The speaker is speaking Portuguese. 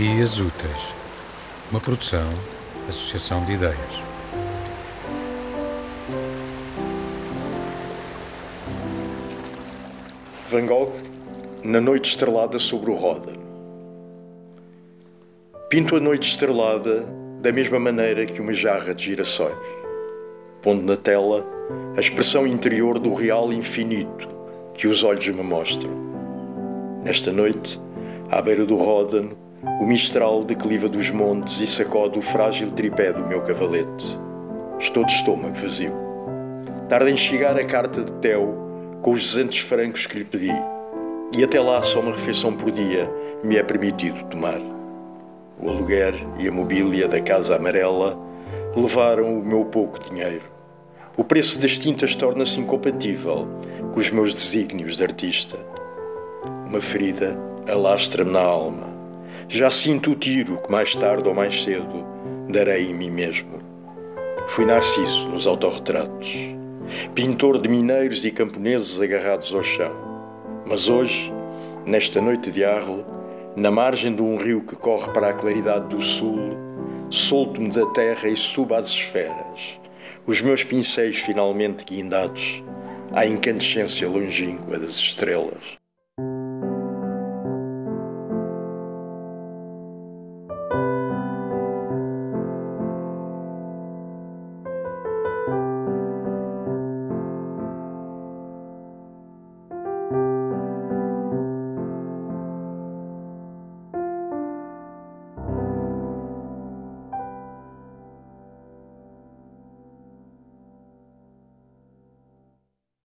Dias Úteis, uma produção, associação de ideias. Van Gogh, na noite estrelada sobre o Roda. Pinto a noite estrelada da mesma maneira que uma jarra de girassóis, pondo na tela a expressão interior do real infinito que os olhos me mostram. Nesta noite, à beira do Ródano, o mistral decliva dos montes e sacode o frágil tripé do meu cavalete. Estou de estômago vazio. Tarda em chegar a carta de Teo com os 200 francos que lhe pedi. E até lá só uma refeição por dia me é permitido tomar. O aluguer e a mobília da Casa Amarela levaram o meu pouco dinheiro. O preço das tintas torna-se incompatível com os meus desígnios de artista. Uma ferida alastra-me na alma. Já sinto o tiro que mais tarde ou mais cedo darei em mim mesmo. Fui Narciso nos autorretratos, pintor de mineiros e camponeses agarrados ao chão. Mas hoje, nesta noite de Arles, na margem de um rio que corre para a claridade do sul, solto-me da terra e subo às esferas, os meus pincéis finalmente guindados à incandescência longínqua das estrelas.